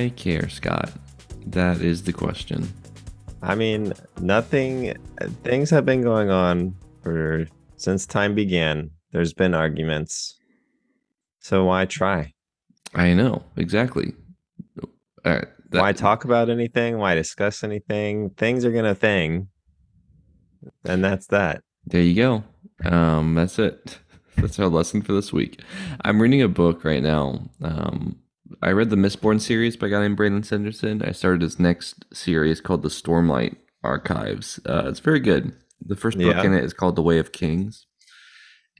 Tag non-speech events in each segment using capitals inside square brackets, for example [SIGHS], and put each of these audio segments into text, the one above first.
Why care, Scott? That is the question. I mean, nothing. Things have been going on for since time began. There's been arguments, so why try? I know exactly. Uh, that, why talk about anything? Why discuss anything? Things are gonna thing, and that's that. There you go. Um, that's it. [LAUGHS] That's our lesson for this week. I'm reading a book right now. Um, I read the Mistborn series by a guy named Brandon Sanderson. I started his next series called the Stormlight Archives. Uh, it's very good. The first book yeah. in it is called The Way of Kings,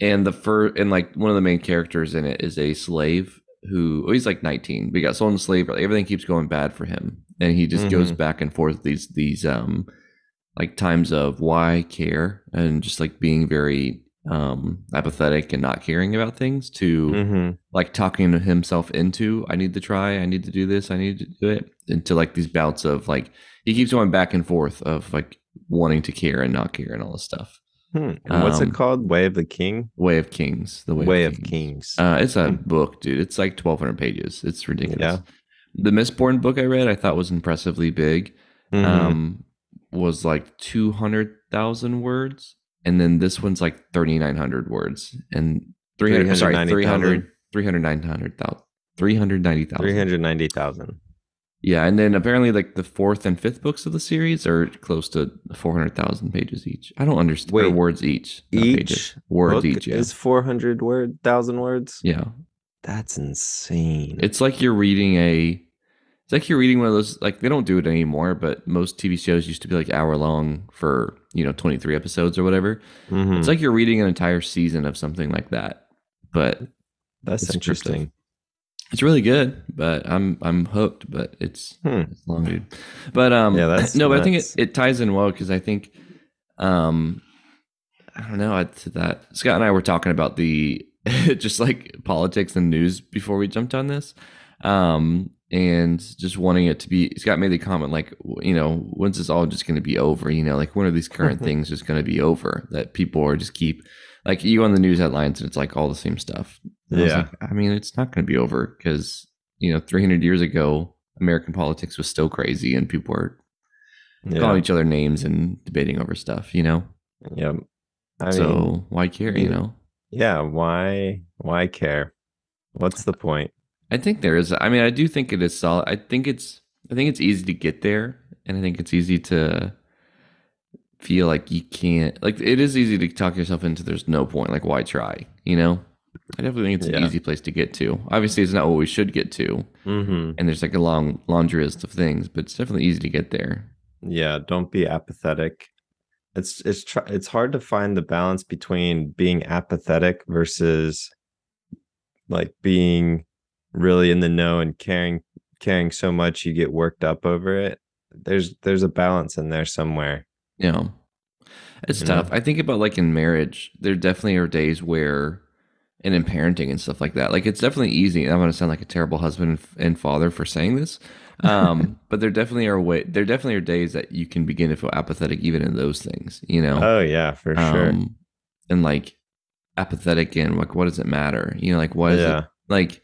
and the first and like one of the main characters in it is a slave who oh, he's like 19. We got sold into slavery. Everything keeps going bad for him, and he just mm-hmm. goes back and forth these these um like times of why care and just like being very um apathetic and not caring about things to mm-hmm. like talking himself into i need to try i need to do this i need to do it into like these bouts of like he keeps going back and forth of like wanting to care and not care and all this stuff hmm. um, what's it um, called way of the king way of kings the way, way of, kings, kings. Uh, it's a hmm. book dude it's like 1200 pages it's ridiculous yeah the mistborn book i read i thought was impressively big mm-hmm. um was like 200,000 words and then this one's like 3900 words. And 300 sorry 300 390,000 390,000 390,000 yeah and then apparently like the fourth and fifth books of the series are close to 400,000 pages each. I don't understand Wait, words each each pages, words each yeah. is 400 word 1000 words? Yeah. That's insane. It's like you're reading a it's like you're reading one of those like they don't do it anymore, but most TV shows used to be like hour long for you know 23 episodes or whatever. Mm-hmm. It's like you're reading an entire season of something like that. But that's interesting. It's really good, but I'm I'm hooked. But it's, hmm. it's long, dude. But um, yeah, that's no. But. I think it, it ties in well because I think um, I don't know. I to that Scott and I were talking about the [LAUGHS] just like politics and news before we jumped on this. Um, and just wanting it to be scott made the comment like you know when's this all just going to be over? You know like when are these current [LAUGHS] things just going to be over? That people are just keep like you on the news headlines and it's like all the same stuff. And yeah. I, like, I, mean it's not going to be over because you know 300 years ago american politics was still crazy and people were yeah. calling each other names and debating over stuff you know? Yeah I so mean, why care you know? Yeah why why care? What's the point I think there is. I mean, I do think it is solid. I think it's. I think it's easy to get there, and I think it's easy to feel like you can't. Like it is easy to talk yourself into. There's no point. Like why try? You know. I definitely think it's yeah. an easy place to get to. Obviously, it's not what we should get to, mm-hmm. and there's like a long laundry list of things, but it's definitely easy to get there. Yeah, don't be apathetic. It's it's tr- it's hard to find the balance between being apathetic versus like being really in the know and caring caring so much you get worked up over it there's there's a balance in there somewhere. Yeah. It's you tough. Know? i think about like in marriage there definitely are days where and in parenting and stuff like that like it's definitely easy i'm going to sound like a terrible husband and father for saying this um [LAUGHS] but there definitely are way there definitely are days that you can begin to feel apathetic even in those things you know? Oh yeah for sure. Um, and like apathetic and like what does it matter? You know like what is yeah. it like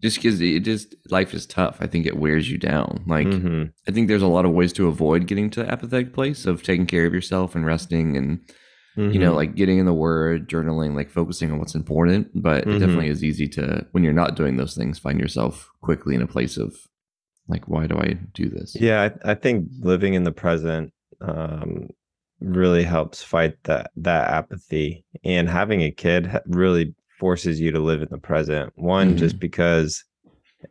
just because it just life is tough. I think it wears you down. Like mm-hmm. I think there's a lot of ways to avoid getting to the apathetic place of taking care of yourself and resting and mm-hmm. you know mm-hmm. like getting in the word, journaling, like focusing on what's important. But mm-hmm. it definitely is easy to when you're not doing those things, find yourself quickly in a place of like, why do I do this? Yeah, I, I think living in the present um, really helps fight that that apathy, and having a kid really forces you to live in the present. One, mm-hmm. just because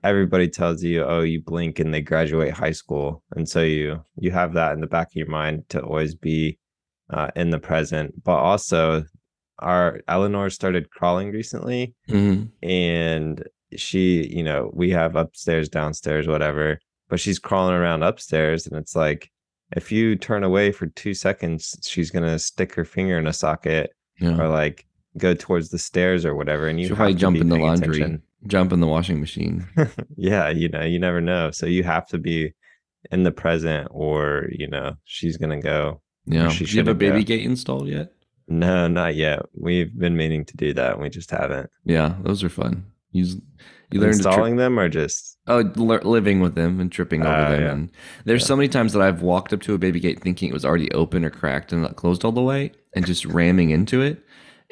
everybody tells you, oh, you blink and they graduate high school, and so you you have that in the back of your mind to always be uh, in the present. But also, our Eleanor started crawling recently, mm-hmm. and she, you know, we have upstairs, downstairs, whatever, but she's crawling around upstairs, and it's like if you turn away for two seconds, she's gonna stick her finger in a socket yeah. or like go towards the stairs or whatever, and you probably jump in the laundry, attention. jump in the washing machine. [LAUGHS] yeah, you know, you never know. So you have to be in the present, or you know, she's gonna go. Yeah. She you have a baby go. gate installed yet? No, not yet. We've been meaning to do that, and we just haven't. Yeah, those are fun. You you learn installing tri- them or just oh living with them and tripping over uh, them. Yeah. And there's yeah. so many times that I've walked up to a baby gate thinking it was already open or cracked and not closed all the way, and just ramming into it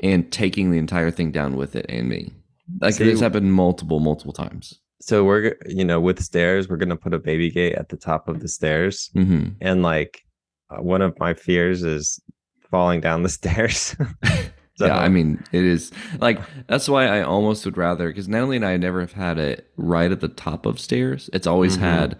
and taking the entire thing down with it and me. Like See, this happened multiple multiple times. So we're you know with stairs, we're gonna put a baby gate at the top of the stairs, mm-hmm. and like uh, one of my fears is falling down the [LAUGHS] stairs. [LAUGHS] So, yeah, I mean, it is like that's why I almost would rather because Natalie and I never have had it right at the top of stairs. It's always mm-hmm. had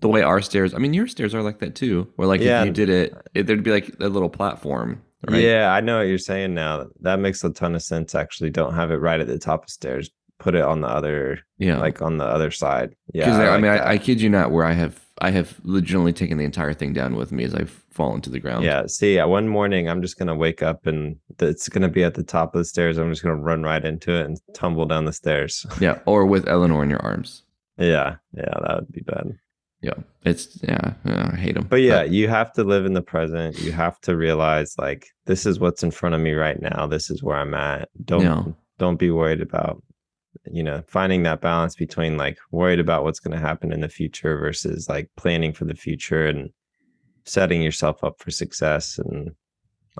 the way our stairs. I mean, your stairs are like that too. Where like yeah. if you did it, it, there'd be like a little platform. Right? Yeah, I know what you're saying now. That makes a ton of sense. Actually, don't have it right at the top of stairs. Put it on the other, yeah, like on the other side. Yeah, I, I, like mean, I, I kid you not. Where I have I have legitimately taken the entire thing down with me as I've fallen to the ground. Yeah. See, one morning I'm just gonna wake up and it's gonna be at the top of the stairs. I'm just gonna run right into it and tumble down the stairs. yeah. Or with Eleanor in your arms. [LAUGHS] Yeah. Yeah. That would be bad. Yeah. It's yeah. I hate them. But yeah, but, you have to live in the present. You have to realize like this is what's in front of me right now. This is where I'm at. Don't don't be worried about you know finding that balance between like worried about what's going to happen in the future versus like planning for the future and setting yourself up for success and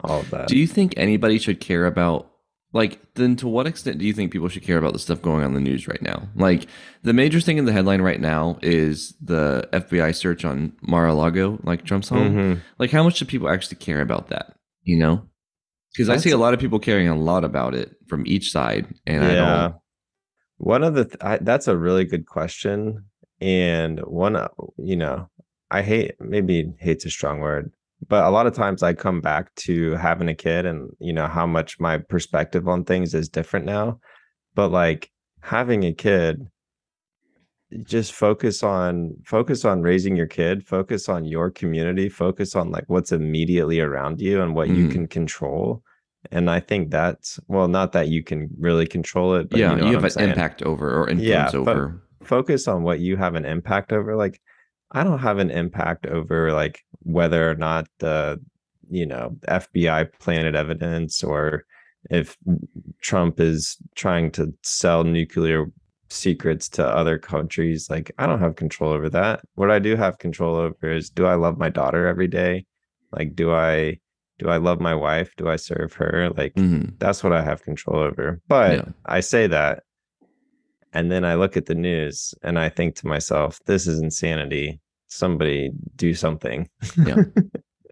all of that do you think anybody should care about like then to what extent do you think people should care about the stuff going on in the news right now like the major thing in the headline right now is the fbi search on mar-a-lago like trump's home mm-hmm. like how much do people actually care about that you know because i see a lot of people caring a lot about it from each side and yeah. i don't one of the th- I, that's a really good question, and one uh, you know I hate maybe hate's a strong word, but a lot of times I come back to having a kid and you know how much my perspective on things is different now. But like having a kid, just focus on focus on raising your kid, focus on your community, focus on like what's immediately around you and what mm. you can control and I think that's well, not that you can really control it, but yeah, you, know you have an saying. impact over or influence yeah, over. Focus on what you have an impact over. Like, I don't have an impact over like whether or not the you know FBI planted evidence or if Trump is trying to sell nuclear secrets to other countries. Like, I don't have control over that. What I do have control over is do I love my daughter every day? Like, do I do I love my wife? Do I serve her? Like mm-hmm. that's what I have control over. But yeah. I say that and then I look at the news and I think to myself, this is insanity. Somebody do something. yeah.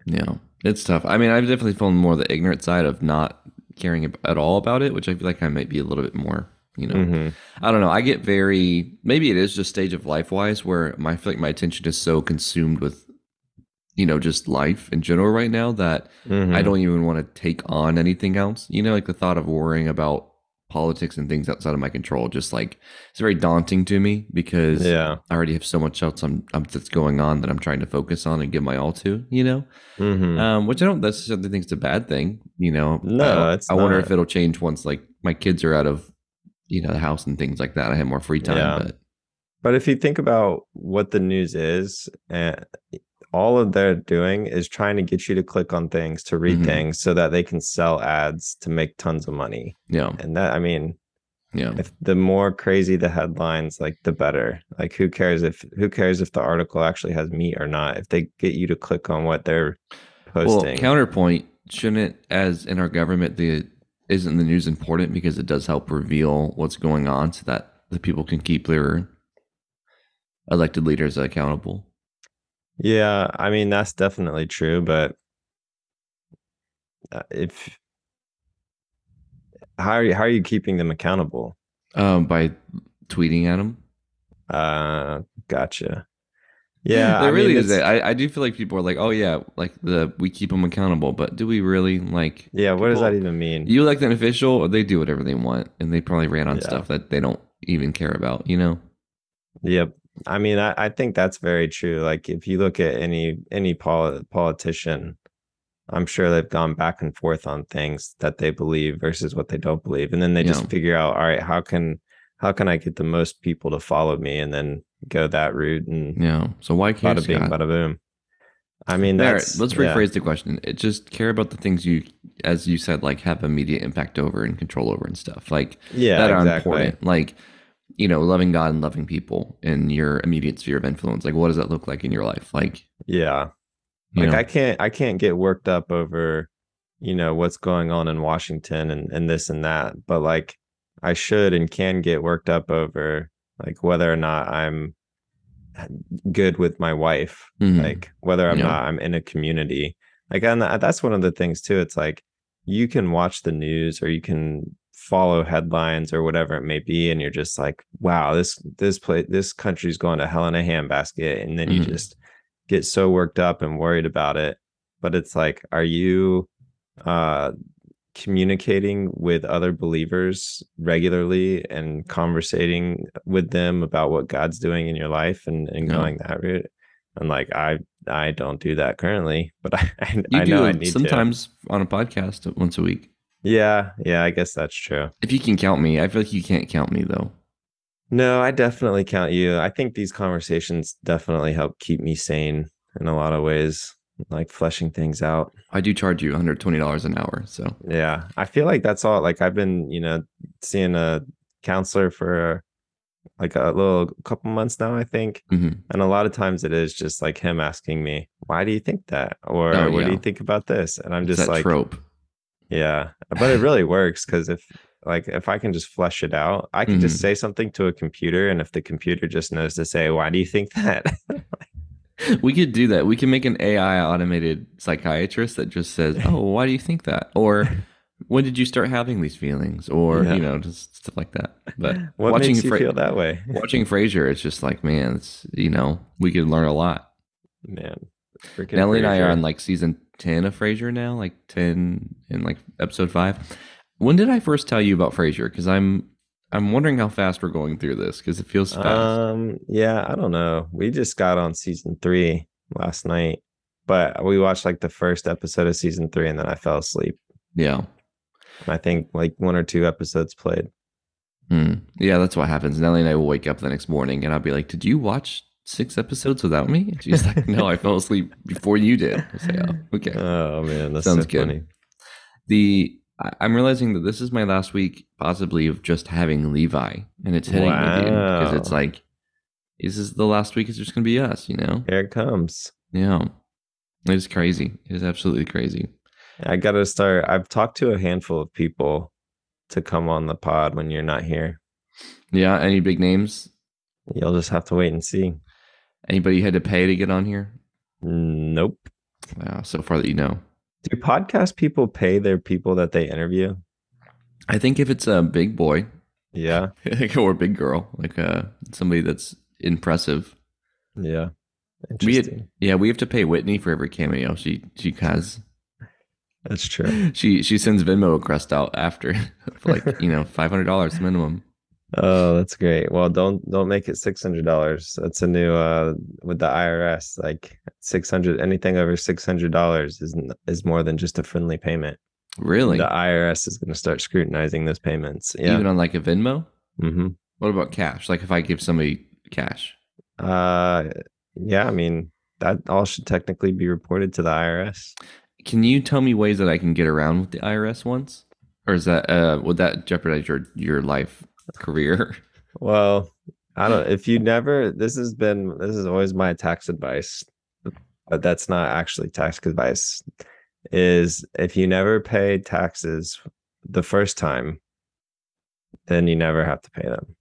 Yeah. It's tough. I mean, I've definitely fallen more the ignorant side of not caring at all about it, which I feel like I might be a little bit more, you know. Mm-hmm. I don't know. I get very maybe it is just stage of life wise where my I feel like my attention is so consumed with you know, just life in general right now that mm-hmm. I don't even want to take on anything else. You know, like the thought of worrying about politics and things outside of my control just like it's very daunting to me because yeah. I already have so much else I'm, I'm, that's going on that i'm trying to focus on and give my all to you know? Mm-hmm. um, which i don't necessarily think is a bad thing you know? No i, I wonder if it'll change once like my kids are out of you know the house and things like that. I have more free time yeah. but but if you think about what the news is and eh, all of they're doing is trying to get you to click on things to read mm-hmm. things so that they can sell ads to make tons of money. Yeah. And that i mean yeah. if the more crazy the headlines like the better. Like who cares if who cares if the article actually has meat or not if they get you to click on what they're posting. well, counterpoint shouldn't as in our government the isn't the news important because it does help reveal what's going on so that the people can keep their elected leaders accountable yeah, I mean that's definitely true, but uh, if how are you how are you keeping them accountable? Um, by tweeting at them. Uh, gotcha. [LAUGHS] Yeah, there I really mean, is. I I do feel like people are like, oh yeah, like the we keep them accountable, but do we really like? Yeah, what people, does that even mean? You like an official, or they do whatever they want, and they probably ran on yeah. stuff that they don't even care about. You know. Yep. I mean, I, I think that's very true. Like if you look at any any pol- politician, I'm sure they've gone back and forth on things that they believe versus what they don't believe, and then they yeah. just figure out, all right, how can how can I get the most people to follow me, and then go that route. And yeah, so why can't bada bing, bada boom. I mean, that's, let's rephrase yeah. the question. It just care about the things you, as you said, like have immediate impact over and control over and stuff like yeah, that are exactly. important. Like you know, loving God and loving people in your immediate sphere of influence. Like, what does that look like in your life? Like, yeah, like know, I can't I can't get worked up over, you know, what's going on in Washington and and this and that, but like I should and can get worked up over like whether or not I'm good with my wife, Mhm. like whether I'm Yeah. not I'm in a community. Like and that's one of the things too. It's like you can watch the news or you can follow headlines or whatever it may be and you're just like, wow, this this place this country's going to hell in a handbasket and then you Mhm. just get so worked up and worried about it. But it's like are you uh communicating with other believers regularly and conversating with them about what God's doing in your life and, and No. going that route. And like I I don't do that currently, but [LAUGHS] I I, you I do know I need to. sometimes on a podcast once a week. Yeah, yeah, I guess that's true. If you can count me, I feel like you can't count me though. No, I definitely count you. I think these conversations definitely help keep me sane in a lot of ways, like fleshing things out. I do charge you $120 an hour. So, Yeah, I feel like that's all. Like I've been, you know, seeing a counselor for like a little couple months now, I think. mhm. And a lot of times it is just like him asking me, "Why do you think that?" or Oh, "What do you think about this?" And I'm just like, trope. "Yeah," but it really works because if like if I can just flesh it out, I can just Mhm. say something to a computer, and if the computer just knows to say, "Why do you think that?" [LAUGHS] We could do that. We can make an AI automated psychiatrist that just says, "Oh, why do you think that?" Or when did you start having these feelings? Or Yeah. you know, just stuff like that. But what watching makes you Fra- feel that way, watching [LAUGHS] Frasier, it's just like, man, it's you know, we could learn a lot. man? Freaking Nellie and I are on like season ten of Frasier now, like ten in like episode five. When did I first tell you about Frasier? Because I'm I'm wondering how fast we're going through this because it feels fast. Um, yeah, I don't know. We just got on season three last night, but we watched like the first episode of season three, and then I fell asleep. yeah. I think like one or two episodes played. Hmm. Yeah, that's what happens. Nellie and I will wake up the next morning and I'll be like, Did you watch six episodes without me? And she's like, No, I fell asleep before you did. I say, Oh, [LAUGHS] okay. Oh man, that Sounds so good. funny. The I'm realizing that this is my last week, possibly of just having Levi, and it's hitting me, because it's Wow. like, this is the last week. It's just gonna be us, you know? Here it comes. Yeah, it's crazy. It is absolutely crazy. I gotta start. I've talked to a handful of people to come on the pod when you're not here. Yeah. Any big names? You'll just have to wait and see. Anybody had to pay to get on here? Nope. Wow. So far that you know, Do podcast people pay their people that they interview? I think if it's a big boy Yeah. [LAUGHS] or a big girl, like uh somebody that's impressive. Yeah. We had- Yeah, we have to pay Whitney for every cameo she she has. That's true. [LAUGHS] She she sends Venmo request out after [LAUGHS] for like you know five hundred dollars minimum. Oh, that's great. Well, don't don't make it six hundred dollars. That's a new uh with the IRS. Like six hundred, anything over six hundred dollars is is more than just a friendly payment. Really? The IRS is going to start scrutinizing those payments. Yeah. Even on like a Venmo? hmm What about cash? Like if I give somebody cash? Uh, yeah. I mean, that all should technically be reported to the IRS. Can you tell me ways that I can get around with the IRS once? Or is that uh would that jeopardize your your life career? Well, I don't. If you [LAUGHS] never, this has been this is always my tax advice, but that's not actually tax advice. Is if you never pay taxes the first time, then you never have to pay them.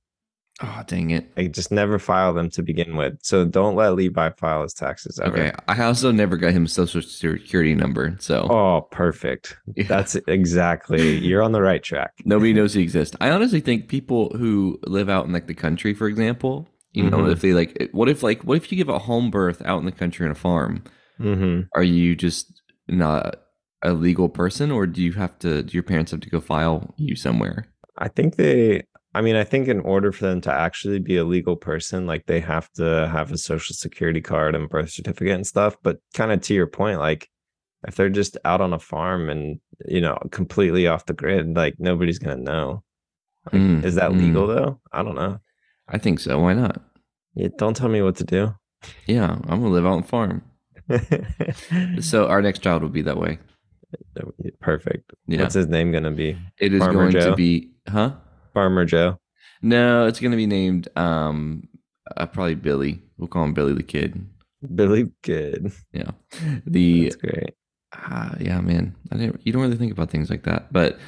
Oh dang it. I just never file them to begin with. So don't let Levi file his taxes ever. Okay. I also never got him a social security number. So Oh, perfect. Yeah. That's exactly. You're on the right track. [LAUGHS] Nobody knows he exists. I honestly think people who live out in like the country, for example, you know, Mhm. if they like, what if like, what if you give a home birth out in the country on a farm? hmm Are you just not a legal person, or do you have to? Do your parents have to go file you somewhere? I think they I mean, I think in order for them to actually be a legal person, like they have to have a social security card and birth certificate and stuff. But kind of to your point, like if they're just out on a farm and you know completely off the grid, like nobody's gonna know. Like, Mm, is that mm. legal though? I don't know. I think so. Why not? Yeah, don't tell me what to do. Yeah, I'm gonna live out on the farm. [LAUGHS] So our next child will be that way. Perfect. Yeah, What's his name gonna be? it is Farmer going Joe? to be, huh? Farmer Joe. No, it's gonna be named um uh, probably Billy. We'll call him Billy the Kid. Billy Kid. Yeah. The That's great. uh, yeah, man. I didn't. You don't really think about things like that, but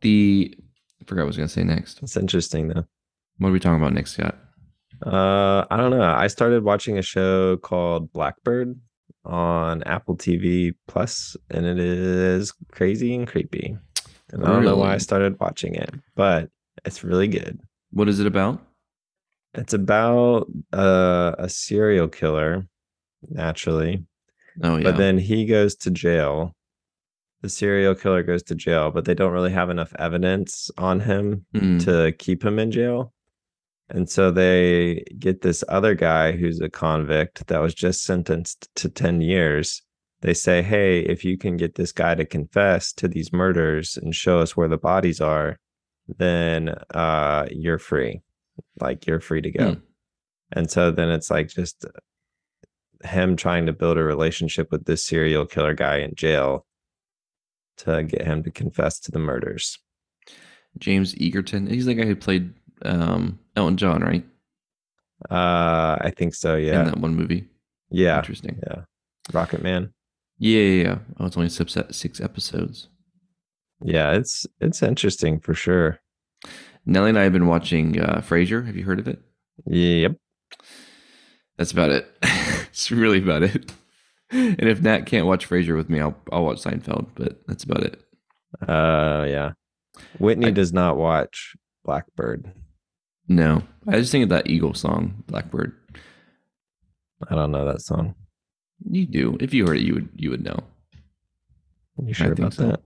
the I forgot what I was gonna say next. That's interesting though. What are we talking about next, Scott? Uh, I don't know. I started watching a show called Blackbird on Apple TV Plus, and it is crazy and creepy. And I don't know why I started watching it, but it's really good. What is it about? It's about uh, a serial killer, naturally, Oh yeah. but then he goes to jail. The serial killer goes to jail, but they don't really have enough evidence on him Mm, to keep him in jail. And so they get this other guy who's a convict that was just sentenced to 10 years. They say, Hey, if you can get this guy to confess to these murders and show us where the bodies are, then uh, you're free. Like you're free to go. Hmm. And so then it's like just him trying to build a relationship with this serial killer guy in jail to get him to confess to the murders. James Egerton. He's the guy who played um, Elton John, right? Uh, I think so. Yeah, in that one movie. Yeah. Interesting. Yeah. Rocket Man. Yeah, yeah, yeah. Oh, it's only six episodes. Yeah, it's it's interesting for sure. Nellie and I have been watching uh, Frasier. Have you heard of it? Yep. That's about it. [LAUGHS] it's really about it. [LAUGHS] And if Nat can't watch Frasier with me, I'll I'll watch Seinfeld. But that's about it. Uh yeah. Whitney I- does not watch Blackbird. No, I just think of that Beatle song, Blackbird. I don't know that song. You do. If you heard it, you would you would know. You sure about so. that?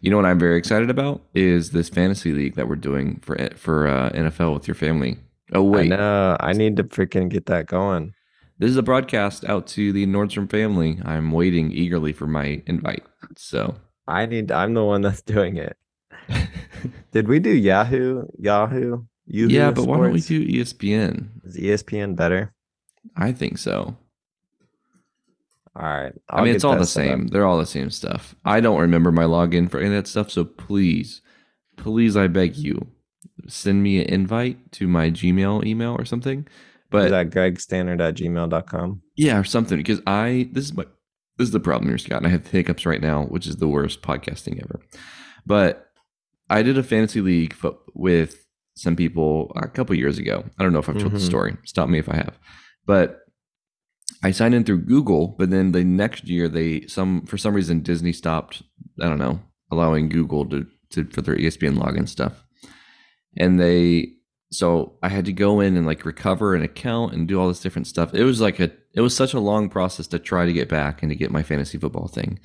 You know what I'm very excited about is this fantasy league that we're doing for for uh, NFL with your family. Oh I wait, know. I need to freaking get that going. this is a broadcast out to the Nordstrom family. I'm waiting eagerly for my invite. So I need I'm the one that's doing it. [LAUGHS] Did we do Yahoo? Yahoo? Yahoo yeah, but why don't we do ESPN? Is ESPN better? I think so. All right. i mean, it's all the up. same. They're all the same stuff. I don't remember my login for any of that stuff. So please, please, I beg you, send me an invite to my Gmail email or something. But Is that gregstandard at gmail.com? Yeah, or something. Because I this is my this is the problem here, Scott. And I have hiccups right now, which is the worst podcasting ever. But I did a fantasy league fo- with some people a couple years ago. I don't know if I've told the Mhm. story. Stop me if I have. But I signed in through Google, but then the next year they some for some reason Disney stopped. I don't know allowing Google to to for their ESPN login stuff, and they so I had to go in and like recover an account and do all this different stuff. It was like a it was such a long process to try to get back and to get my fantasy football thing.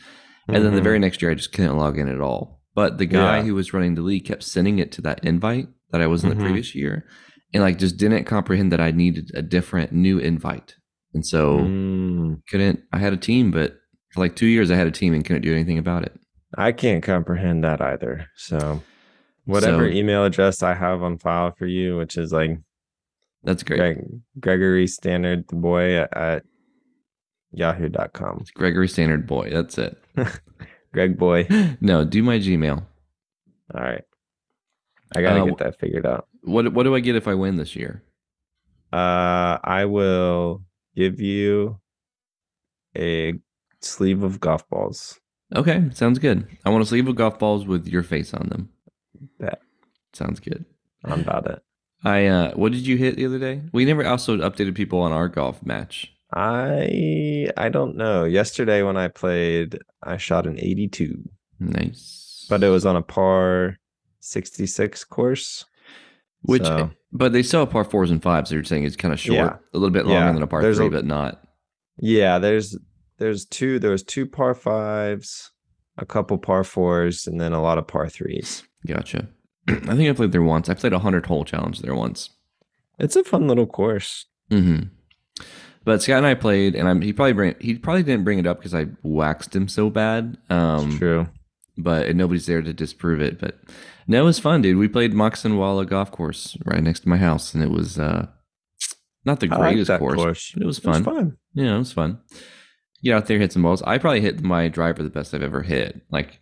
And then the very next year I just couldn't log in at all. But the guy Yeah. who was running the league kept sending it to that invite that I was in Mhm. the previous year and like just didn't comprehend that I needed a different new invite. And so Mm, couldn't I had a team but for like 2 years I had a team and couldn't do anything about it. I can't comprehend that either. So, whatever So- email address I have on file for you, which is like That's great. Greg, Gregory Standard the boy at, at yahoo.com. It's Gregory Standard boy. That's it. [LAUGHS] Greg boy. [LAUGHS] no, do my Gmail. All right. I got to Uh, get that figured out. What what do I get if I win this year? Uh, I will give you a sleeve of golf balls. Okay, sounds good. I want a sleeve of golf balls with your face on them. That Sounds good. I'm about it. I uh what did you hit the other day? We never also updated people on our golf match. I I don't know. Yesterday when I played, I shot an 82, Nice. but it was on a par 66 course. which so- but they still have par fours and fives, so you're saying it's kind of short, Yeah. a little bit longer Yeah, than a par there's three, a- but not. Yeah, there's there's two there was two par fives, a couple par fours, and then a lot of par threes. Gotcha. [CLEARS THROAT] I think I played there once. I played a hundred hole challenge there once. It's a fun little course. hmm But Scott and I played, and I'm he probably bring he probably didn't bring it up because I waxed him so bad. Um, true. but and nobody's there to disprove it. But no, it was fun, dude. We played Moxonwalla Golf Course right next to my house, and it was uh not the I like greatest course, course. but it was It was fun. fun. Yeah, it was fun. Get out there, hit some balls. I probably hit my driver the best I've ever hit. Like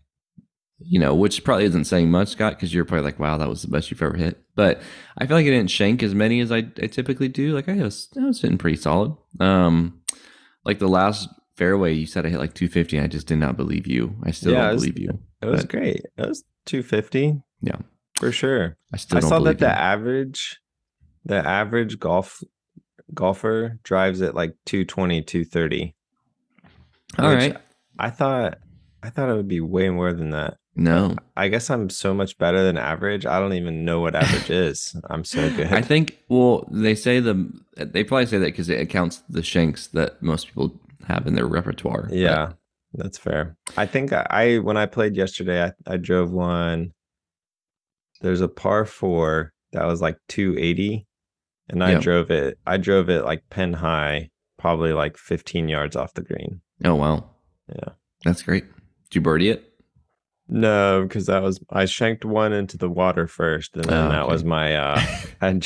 you know, which probably isn't saying much, Scott, because you're probably like, wow, that was the best you've ever hit. But I feel like I didn't shank as many as I, I typically do. Like I was, I was hitting pretty solid. Um, like the last fairway, you said I hit like 250. I just did not believe you. I still yeah, don't was, believe you. It was but, great. It was 250. Yeah, for sure. I still I saw that the average, the average golf golfer drives at like 220, 230. All right. I thought I thought it would be way more than that. No. I guess I'm so much better than average. I don't even know what average [LAUGHS] is. I'm so good. I think well, they say the they probably say that because it accounts the shanks that most people have in their repertoire. Yeah. But. That's fair. I think I when I played yesterday, I, I drove one. There's a par four that was like 280 and I drove it. I drove it like pen high, probably like 15 yards off the green. Oh wow, yeah, that's great. Did you birdie it? No, because that was I shanked one into the water first, and then oh, that okay. was my uh [LAUGHS] I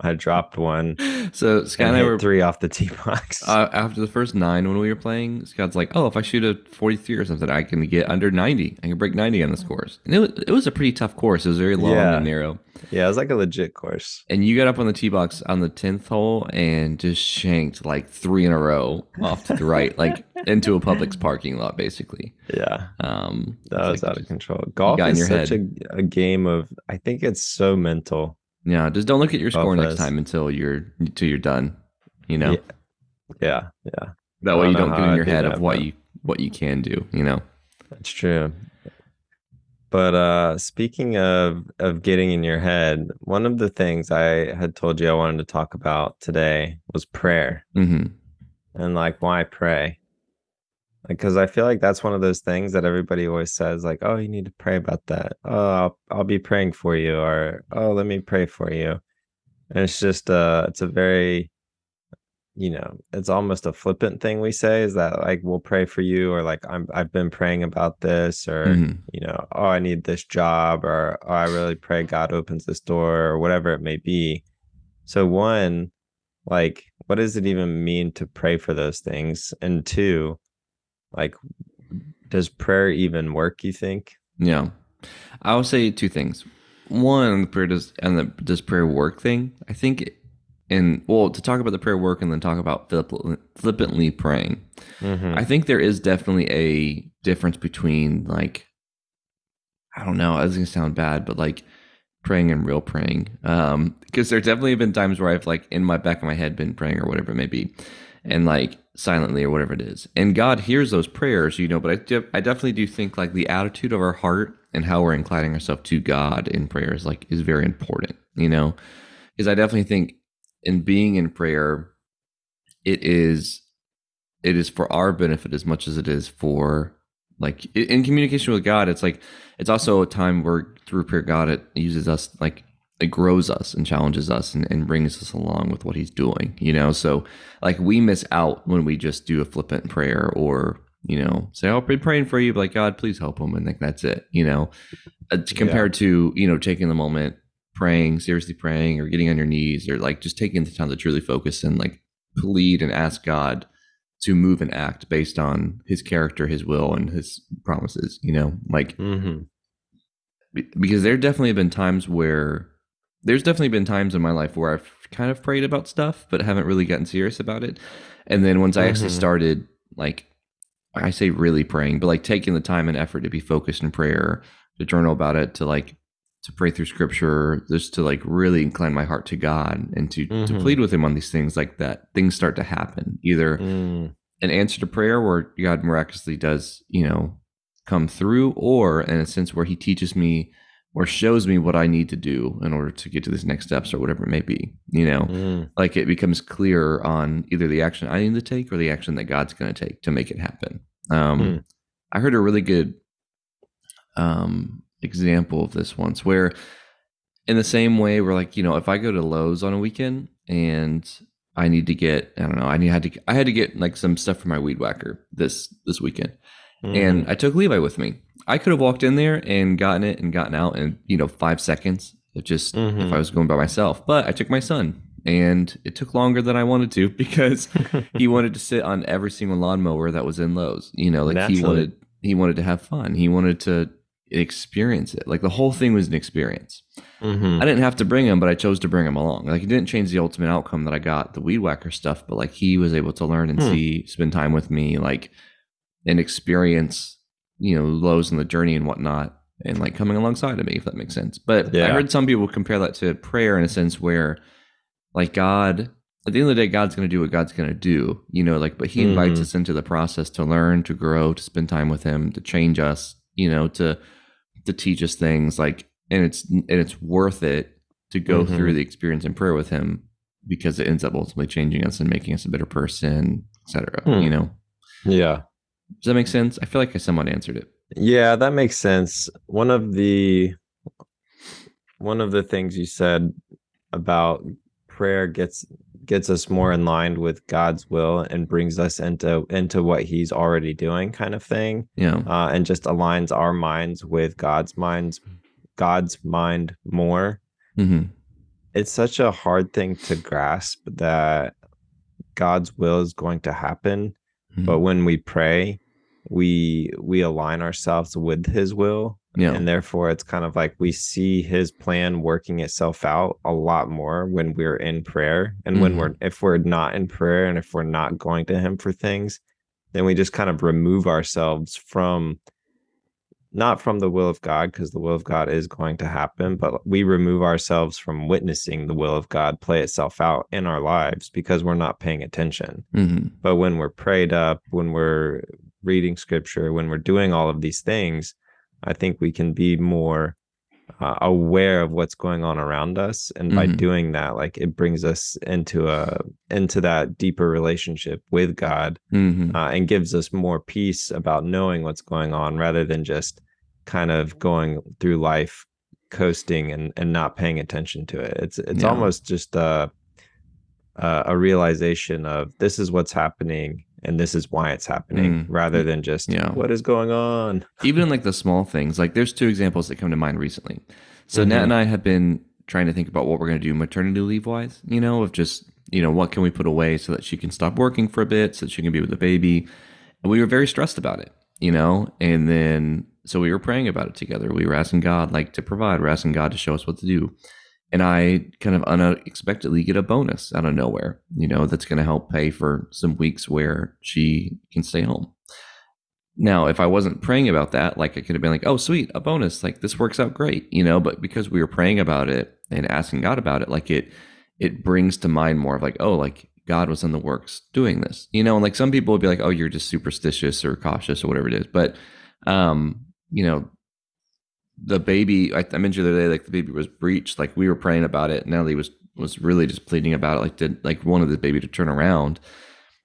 I dropped one. So Scott and, and I were three off the tee box. [LAUGHS] Uh, after the first nine when we were playing, Scott's like, "Oh, if I shoot a 43 or something, I can get under 90. I can break 90 on this course." And it was, it was a pretty tough course. It was very long yeah. and narrow. Yeah, it was like a legit course. And you got up on the tee box on the 10th hole and just shanked like three in a row off to the right, like [LAUGHS] into a Publix parking lot, basically. Yeah. Um, that was like out of control. Golf is such a, a game of. I think it's so mental yeah, just don't look at your score next time until you're until you're done. You know. Yeah, yeah. yeah. That way you don't, get in your head that, of what you what you can do. You know. That's true. But uh speaking of of getting in your head, one of the things I had told you I wanted to talk about today was prayer. Mm-hmm. And like why pray? Because I feel like that's one of those things that everybody always says, like, "Oh, you need to pray about that." Oh, I'll, I'll be praying for you, or "Oh, let me pray for you." And it's just, uh, it's a very, you know, it's almost a flippant thing we say is that like we'll pray for you, or like I'm I've been praying about this, or mm-hmm. you know, oh, I need this job, or oh, I really pray God opens this door, or whatever it may be. So one, like, what does it even mean to pray for those things? And two like, does prayer even work? You think? Yeah, I will say two things. One, prayer does and the does prayer work thing. I think, and well, to talk about the prayer work and then talk about flippantly praying. Mm-hmm. I think there is definitely a difference between like, I don't know, it's gonna sound bad, but like praying and real praying. Um, because there definitely have been times where I've like in my back of my head been praying or whatever it may be, and like silently or whatever it is. And God hears those prayers, you know, but I, de- I definitely do think like the attitude of our heart and how we're inclining ourselves to God in prayers like is very important, you know, because I definitely think in being in prayer, it is, it is for our benefit as much as it is for like in communication with God. It's like, it's also a time where through prayer, God, it uses us like it grows us and challenges us and, and brings us along with what he's doing you know so like we miss out when we just do a flippant prayer or you know say i'll be praying for you but like god please help him and like that's it you know uh, compared yeah. to you know taking the moment praying seriously praying or getting on your knees or like just taking the time to truly focus and like plead and ask god to move and act based on his character his will and his promises you know like mm-hmm. because there definitely have been times where there's definitely been times in my life where I've kind of prayed about stuff, but haven't really gotten serious about it. And then once I actually mm-hmm. started, like, I say really praying, but like taking the time and effort to be focused in prayer, to journal about it, to like, to pray through scripture, just to like really incline my heart to God and to, mm-hmm. to plead with Him on these things like that, things start to happen. Either mm. an answer to prayer where God miraculously does, you know, come through, or in a sense where He teaches me or shows me what I need to do in order to get to these next steps or whatever it may be. You know, mm. like it becomes clear on either the action I need to take or the action that God's going to take to make it happen. Um, mm. I heard a really good um, example of this once where, in the same way, we're like, you know, if I go to Lowe's on a weekend and I need to get, I don't know, I need had to, I had to get like some stuff for my weed whacker this this weekend, mm. and I took Levi with me I could have walked in there and gotten it and gotten out in you know five seconds. It just mm-hmm. if I was going by myself, but I took my son and it took longer than I wanted to [LAUGHS] because he [LAUGHS] wanted to sit on every single lawnmower that was in Lowe's. You know, like Naturally. he wanted he wanted to have fun. He wanted to experience it. Like the whole thing was an experience. Mhm. I didn't have to bring him, but I chose to bring him along. Like it didn't change the ultimate outcome that I got, the weed whacker stuff, but like he was able to learn and Hmm. see, spend time with me, like and experience, you know, lows in the journey and whatnot, and like coming alongside of me, if that makes sense. But I Yeah. heard some people compare that to prayer in a sense where like God at the end of the day, God's gonna do what God's gonna do, you know, like but he invites Mhm. us into the process to learn, to grow, to spend time with him, to change us, you know, to to teach us things like and it's and it's worth it to go Mhm. through the experience in prayer with him because it ends up ultimately changing us and making us a better person, etc. Hmm. You know, Yeah. Does that make sense? I feel like I somewhat answered it. Yeah, that makes sense. One of the one of the things you said about prayer gets gets us more in line with God's will and brings us into into what he's already doing kind of thing. Yeah, Uh, and just aligns our minds with God's minds God's mind more. hmm It's such a hard thing to grasp that God's will is going to happen but when we pray we we align ourselves with his will yeah, and therefore it's kind of like we see his plan working itself out a lot more when we're in prayer. And when Mhm. we're if we're not in prayer and if we're not going to him for things then we just kind of remove ourselves from not from the will of God because the will of God is going to happen but we remove ourselves from witnessing the will of God play itself out in our lives because we're not paying attention. Hmm but when we're prayed up, when we're reading scripture, when we're doing all of these things, I think we can be more uh, aware of what's going on around us. And by Mhm. doing that, like it brings us into a into that deeper relationship with God hmm uh, and gives us more peace about knowing what's going on rather than just kind of going through life coasting and and not paying attention to it. It's it's Yeah. almost just a a a realization of this is what's happening and this is why it's happening Mm. rather than just Yeah. what is going on. [LAUGHS] even in like the small things like there's two examples that come to mind recently so Mhm. nat and i have been trying to think about what we're going to do maternity leave wise you know of just you know what can we put away so that she can stop working for a bit so that she can be with the baby and we were very stressed about it you know and then so we were praying about it together we were asking god like to provide we're asking god to show us what to do and i kind of unexpectedly get a bonus out of nowhere you know that's going to help pay for some weeks where she can stay home now, if I wasn't praying about that, like I could have been like, oh, sweet, a bonus. Like this works out great, you know, but because we were praying about it and asking God about it, like it it brings to mind more of like, oh, like God was in the works doing this. You know, and like some people would be like, oh, you're just superstitious or cautious or whatever it is. But um, you know, the baby I, I mentioned the other day, like the baby was breached, like we were praying about it. Natalie was was really just pleading about it, like did like wanted the baby to turn around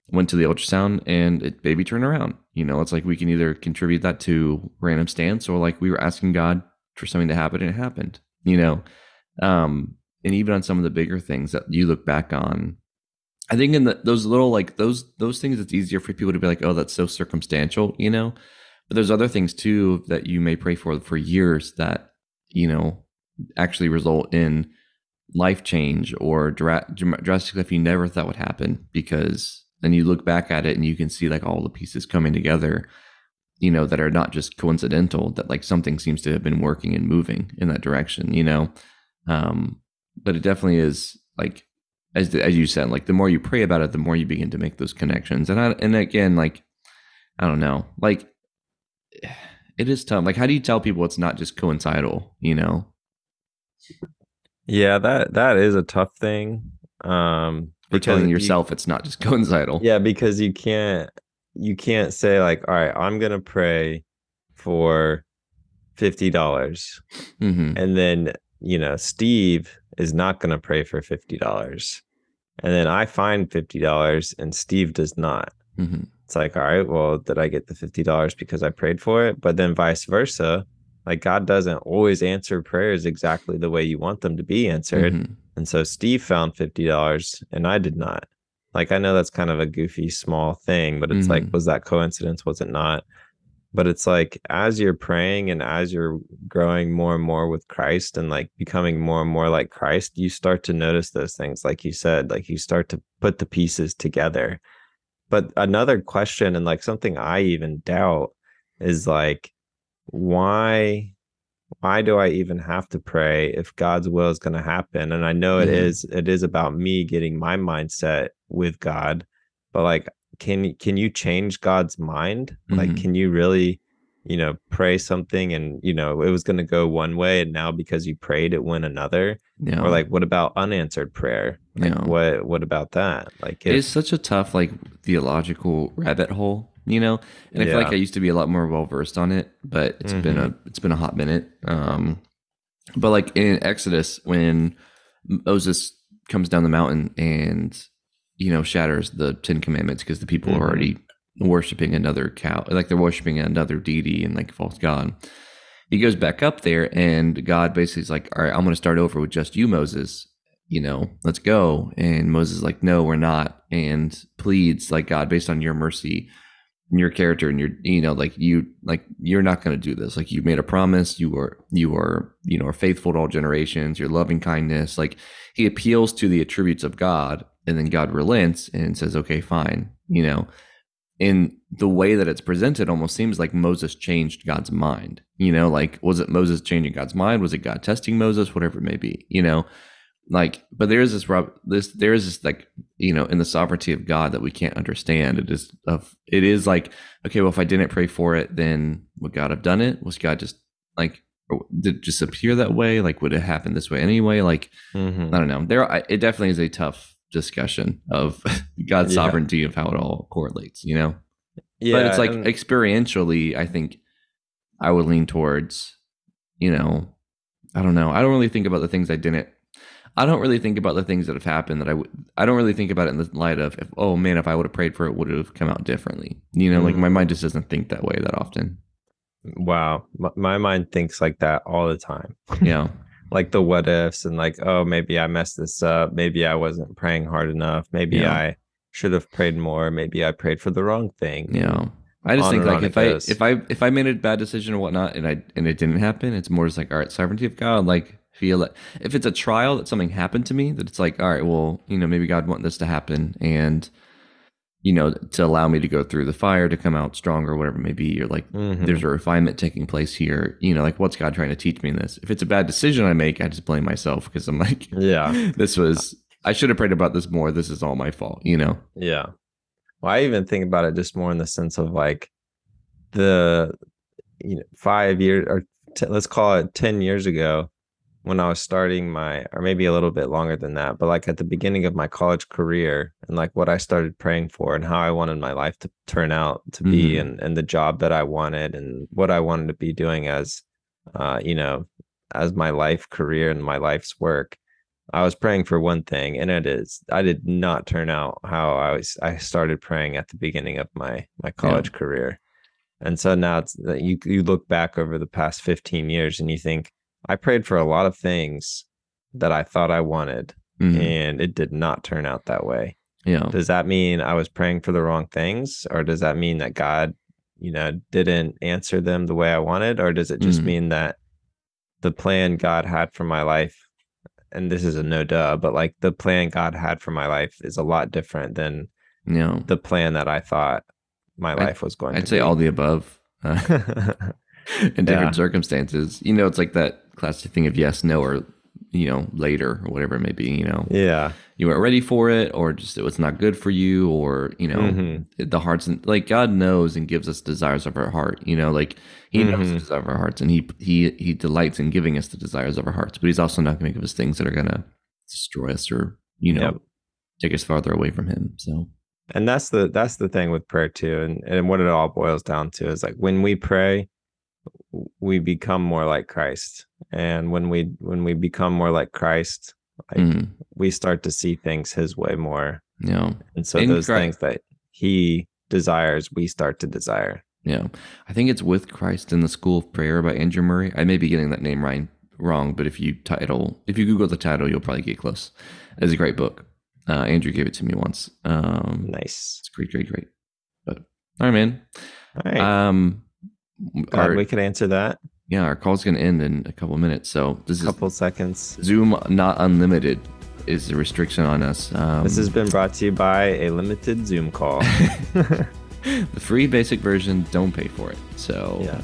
went to the ultrasound and it baby turned around. You know, it's like we can either contribute that to random stance or like we were asking God for something to happen and it happened. You know, um, and even on some of the bigger things that you look back on, I think in the, those little like those those things, it's easier for people to be like, oh, that's so circumstantial, you know. But there's other things too that you may pray for for years that you know actually result in life change or dra- drastic stuff you never thought would happen because then you look back at it and you can see like all the pieces coming together you know that are not just coincidental that like something seems to have been working and moving in that direction you know? Um but it definitely is like as as you said like the more you pray about it the more you begin to make those connections. And I, and again like i don't know like [SIGHS] it is tough. Like how do you tell people it's not just coincidental you know? Yeah, that that is a tough thing. Um or telling you- yourself it's not just [LAUGHS] coincidental. Yeah, because you can't you can't say like, all right, I'm gonna pray for fifty dollars, hmm and then you know Steve is not gonna pray for fifty dollars, and then I find fifty dollars and Steve does not. hmm It's like, all right, well, did I get the fifty dollars because I prayed for it? But then vice versa, like God doesn't always answer prayers exactly the way you want them to be answered. Mhm. And so Steve found fifty dollars and I did not. Like I know that's kind of a goofy small thing, but it's like, Mhm. was that coincidence? Was it not? But it's like as you're praying and as you're growing more and more with Christ and like becoming more and more like Christ, you start to notice those things, like you said, like you start to put the pieces together. But another question and like something I even doubt is like, why why do I even have to pray if God's will is going to happen? And I know it Mhm. is it is about me getting my mindset with God, but like can can you change God's mind? Like Mhm. can you really, you know, pray something and you know it was going to go one way and now because you prayed it went another? Yeah. Or like what about unanswered prayer? Like Yeah. what what about that? Like it if, is such a tough like theological rabbit hole, you know. And I feel like I used to be a lot more well versed on it, but it's been a it's been a hot minute. Um, but like in Exodus, when Moses comes down the mountain and you know shatters the Ten Commandments because the people Mhm. are already worshiping another cow, like they're worshiping another deity and like false god. He goes back up there, and God basically is like, "All right, I'm going to start over with just you, Moses. You know, let's go." And Moses is like, "No, we're not," and pleads like God, based on your mercy, and your character, and your, you know, like you, like you're not going to do this. Like you made a promise. You are, you are, you know, are faithful to all generations. Your loving kindness. Like he appeals to the attributes of God, and then God relents and says, "Okay, fine," you know in the way that it's presented almost seems like Moses changed God's mind. You know, like was it Moses changing God's mind? Was it God testing Moses? Whatever it may be, you know. Like, but there is this rub this there is this like, you know, in the sovereignty of God that we can't understand. It is of it is like, okay, well, if I didn't pray for it, then would God have done it? Was God just like did it just appear that way? Like, would it happen this way anyway? Like, Mhm. I don't know. There, it definitely is a tough discussion of [LAUGHS] God's Yeah. sovereignty of how it all correlates. You know, yeah, but it's like experientially, I think I would lean towards, you know, I don't know. I don't really think about the things I didn't. I don't really think about the things that have happened that I would. I don't really think about it in the light of, if, oh man, if I would have prayed for it, would it have come out differently? You know, like my Mhm. mind just doesn't think that way that often. wow, my, my mind thinks like that all the time. Yeah, [LAUGHS] like the what ifs and like oh maybe i messed this up maybe i wasn't praying hard enough maybe Yeah. i should have prayed more maybe i prayed for the wrong thing yeah. I just On think like if I goes. if I if I made a bad decision or whatnot and I and it didn't happen, it's more just like all right, sovereignty of God. Like feel it. If it's a trial that something happened to me, that it's like all right, well, you know, maybe God want this to happen, and you know, to allow me to go through the fire to come out stronger, whatever it may be. You're like, Mhm. there's a refinement taking place here. You know, like what's God trying to teach me in this? If it's a bad decision I make, I just blame myself because I'm like, yeah [LAUGHS] this was I should have prayed about this more. This is all my fault. You know? yeah well i even think about it just more in the sense of like the you know five years or let's call it 10 years ago when i was starting my or maybe a little bit longer than that but like at the beginning of my college career and like what i started praying for and how i wanted my life to turn out to be Mhm. and and the job that i wanted and what i wanted to be doing as uh you know as my life career and my life's work I was praying for one thing, and it is I did not turn out how I was. I started praying at the beginning of my my college career, and so now it's that you you look back over the past fifteen years and you think I prayed for a lot of things that I thought I wanted, Mhm. and it did not turn out that way. Yeah. Does that mean I was praying for the wrong things, or does that mean that God, you know, didn't answer them the way I wanted, or does it just Mhm. mean that the plan God had for my life, and this is a no duh, but like the plan God had for my life is a lot different than Yeah. the plan that I thought my I'd- life was going to be. I'd say be. all the above. Uh, [LAUGHS] in different [LAUGHS] Yeah. circumstances. You know, it's like that classic thing of yes, no, or you know, later or whatever it may be. You know, yeah. you weren't ready for it, or just it was not good for you, or you know, Mhm. the hearts and like God knows and gives us desires of our heart. You know, like He knows the desires of our hearts, and He He He delights in giving us the desires of our hearts. But He's also not going to give us things that are going to destroy us or you know Yep. take us farther away from Him. So and that's the that's the thing with prayer too and and what it all boils down to is like when we pray we become more like christ and when we when we become more like christ like mhm. we start to see things his way more yeah. and so In those Christ- things that he desires we start to desire Yeah. I think it's With Christ in the School of Prayer by Andrew Murray. I may be getting that name right, wrong, but if you title, if you Google the title, you'll probably get close. It's a great book. Uh, Andrew gave it to me once. Um, nice it's great, great, great. But all right, man. all right Um, Glad our, we could answer that yeah, our call's going to end in a couple minutes. So this is a couple seconds Zoom not unlimited is the restriction on us. Um, this has been brought to you by a limited zoom call [LAUGHS] the free basic version. Don't pay for it. So yeah